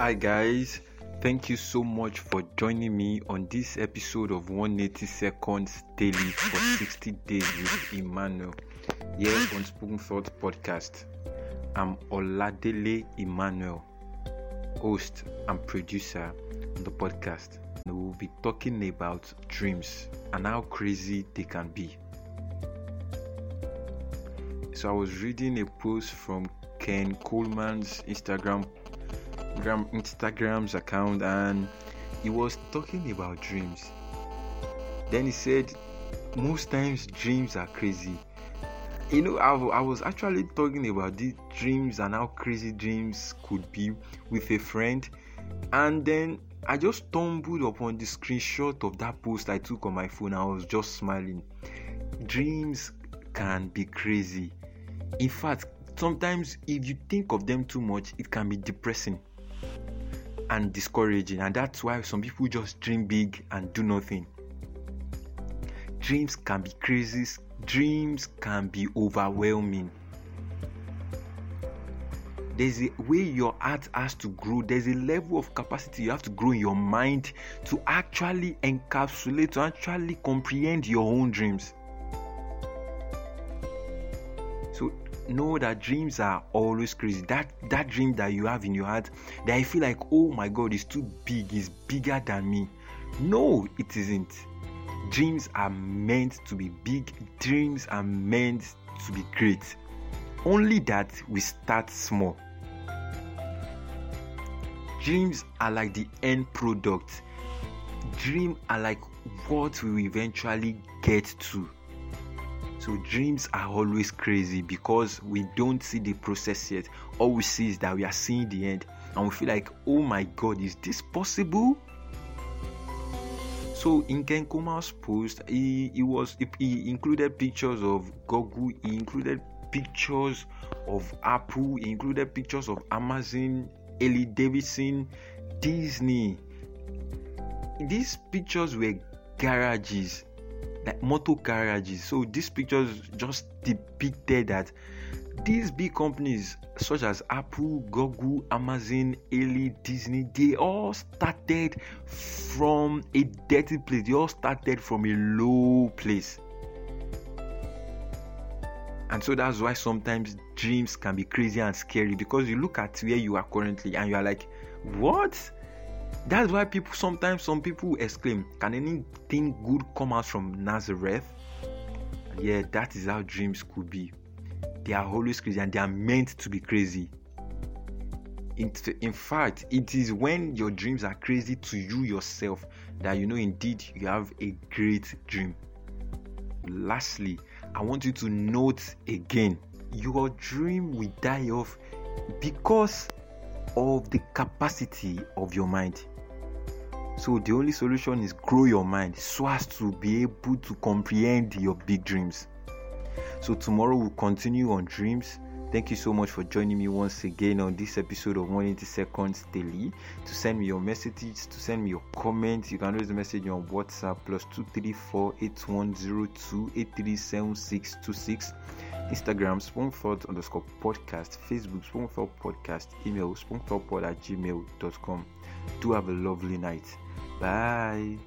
Hi, guys. Thank you so much for joining me on this episode of 180 Seconds Daily for 60 Days with Emmanuel here on Spoken Thought Podcast. I'm Oladele Emmanuel, host and producer on the podcast. We will be talking about dreams and how crazy they can be. So, I was reading a post from Ken Coleman's Instagram Instagram's account and he was talking about dreams. Then he said, Most times dreams are crazy. You know, I, I was actually talking about these dreams and how crazy dreams could be with a friend, and then I just stumbled upon the screenshot of that post I took on my phone. I was just smiling. Dreams can be crazy. In fact, sometimes if you think of them too much, it can be depressing and discouraging, and that's why some people just dream big and do nothing. Dreams can be crazy, dreams can be overwhelming. There's a way your heart has to grow, there's a level of capacity you have to grow in your mind to actually encapsulate, to actually comprehend your own dreams. So know that dreams are always crazy. That that dream that you have in your heart that I feel like, oh my god, it's too big, it's bigger than me. No, it isn't. Dreams are meant to be big, dreams are meant to be great. Only that we start small. Dreams are like the end product. Dreams are like what we eventually get to. So dreams are always crazy because we don't see the process yet. All we see is that we are seeing the end and we feel like, oh my god, is this possible? So in Ken Coleman's post, he, he was he included pictures of Google, he included pictures of Apple, he included pictures of Amazon, Harley Davidson, Disney. These pictures were garages like motor garages. So these pictures just depicted that these big companies such as Apple, Google, Amazon, Harley, Disney, they all started from a dirty place. They all started from a low place. And so that's why sometimes dreams can be crazy and scary because you look at where you are currently and you are like, what? That's why people sometimes some people exclaim, Can anything good come out from Nazareth? yeah, that is how dreams could be. They are always crazy and they are meant to be crazy. In, in fact, it is when your dreams are crazy to you yourself that you know indeed you have a great dream. Lastly, I want you to note again your dream will die off because of the capacity of your mind. So the only solution is grow your mind so as to be able to comprehend your big dreams. So tomorrow we'll continue on dreams. Thank you so much for joining me once again on this episode of 180 Seconds Daily. To send me your messages, to send me your comments, you can the message on WhatsApp plus 234 8102 837626. Instagram, Spoken Thought underscore podcast, Facebook, Spoken Thought podcast, email, spokenthoughtpod at gmail.com. Do have a lovely night. Bye.